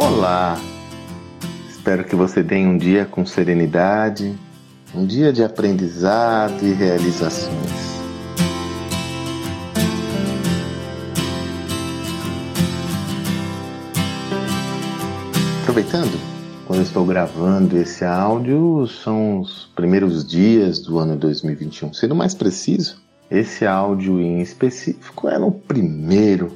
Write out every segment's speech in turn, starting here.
Olá! Espero que você tenha um dia com serenidade, um dia de aprendizado e realizações. Aproveitando, quando eu estou gravando esse áudio, são os primeiros dias do ano 2021. Sendo mais preciso, esse áudio em específico é no primeiro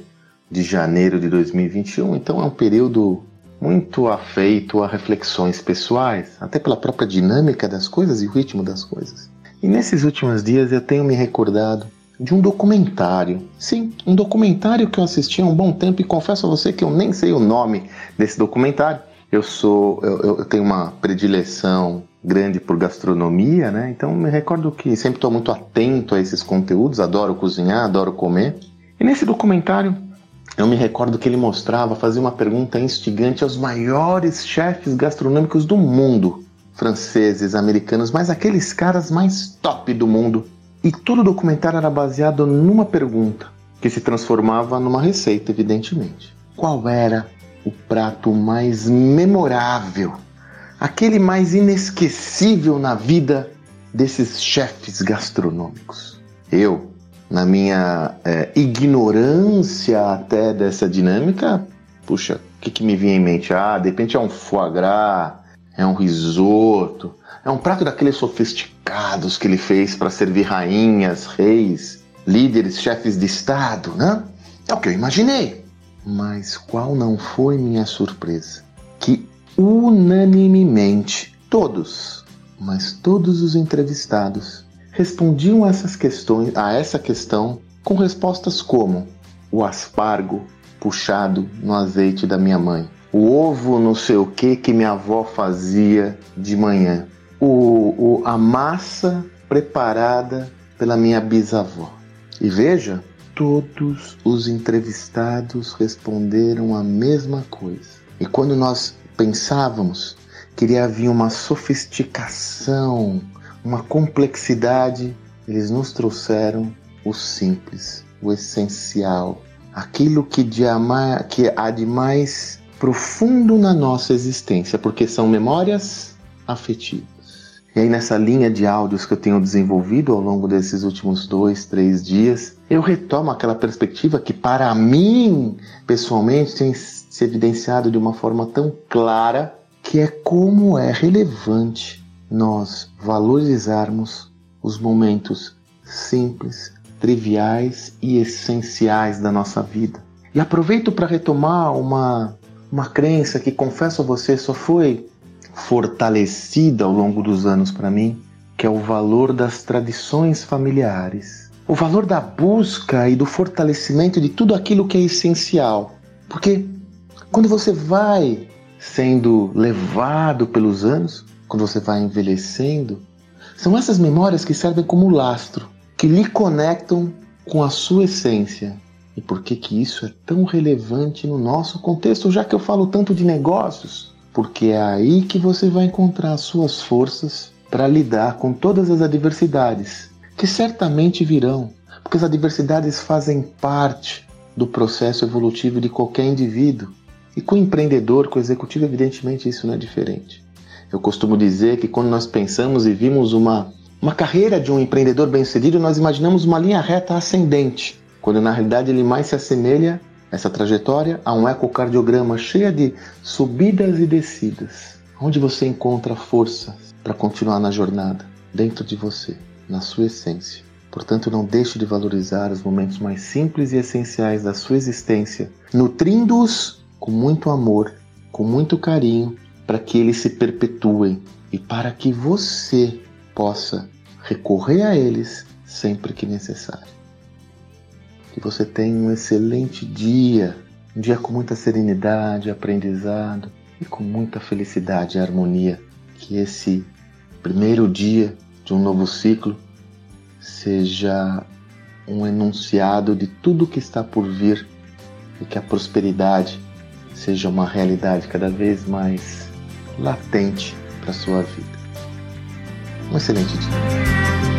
de janeiro de 2021, então é um período muito afeito a reflexões pessoais, até pela própria dinâmica das coisas e o ritmo das coisas. E nesses últimos dias eu tenho me recordado de um documentário. Sim, um documentário que eu assisti há um bom tempo e confesso a você que eu nem sei o nome desse documentário. Eu sou, eu, eu tenho uma predileção grande por gastronomia, né? Então me recordo que sempre estou muito atento a esses conteúdos, adoro cozinhar, adoro comer. E nesse documentário eu me recordo que ele mostrava, fazia uma pergunta instigante aos maiores chefes gastronômicos do mundo, franceses, americanos, mas aqueles caras mais top do mundo. E todo o documentário era baseado numa pergunta, que se transformava numa receita, evidentemente. Qual era o prato mais memorável, aquele mais inesquecível na vida desses chefes gastronômicos? Eu, na minha é, ignorância até dessa dinâmica, puxa, o que, que me vinha em mente? Ah, de repente é um foie gras, é um risoto, é um prato daqueles sofisticados que ele fez para servir rainhas, reis, líderes, chefes de Estado, né? É o que eu imaginei. Mas qual não foi minha surpresa? Que unanimemente, todos, mas todos os entrevistados respondiam essas questões, a essa questão com respostas como o aspargo puxado no azeite da minha mãe, o ovo não sei o que que minha avó fazia de manhã, o, o, a massa preparada pela minha bisavó. E veja, todos os entrevistados responderam a mesma coisa. E quando nós pensávamos que vir uma sofisticação uma complexidade, eles nos trouxeram o simples, o essencial, aquilo que, de ama, que há de mais profundo na nossa existência, porque são memórias afetivas. E aí, nessa linha de áudios que eu tenho desenvolvido ao longo desses últimos dois, três dias, eu retomo aquela perspectiva que, para mim, pessoalmente, tem se evidenciado de uma forma tão clara, que é como é relevante nós valorizarmos os momentos simples, triviais e essenciais da nossa vida. E aproveito para retomar uma, uma crença que, confesso a você, só foi fortalecida ao longo dos anos para mim, que é o valor das tradições familiares. O valor da busca e do fortalecimento de tudo aquilo que é essencial. Porque quando você vai sendo levado pelos anos, quando você vai envelhecendo, são essas memórias que servem como lastro, que lhe conectam com a sua essência. E por que que isso é tão relevante no nosso contexto, já que eu falo tanto de negócios? Porque é aí que você vai encontrar as suas forças para lidar com todas as adversidades, que certamente virão, porque as adversidades fazem parte do processo evolutivo de qualquer indivíduo. E com o empreendedor, com o executivo, evidentemente isso não é diferente. Eu costumo dizer que quando nós pensamos e vimos uma, uma carreira de um empreendedor bem-sucedido, nós imaginamos uma linha reta ascendente, quando na realidade ele mais se assemelha, essa trajetória, a um ecocardiograma cheia de subidas e descidas, onde você encontra força para continuar na jornada, dentro de você, na sua essência. Portanto, não deixe de valorizar os momentos mais simples e essenciais da sua existência, nutrindo-os com muito amor, com muito carinho para que eles se perpetuem e para que você possa recorrer a eles sempre que necessário. Que você tenha um excelente dia, um dia com muita serenidade, aprendizado e com muita felicidade e harmonia. Que esse primeiro dia de um novo ciclo seja um enunciado de tudo que está por vir e que a prosperidade seja uma realidade cada vez mais latente para sua vida. Um excelente dia.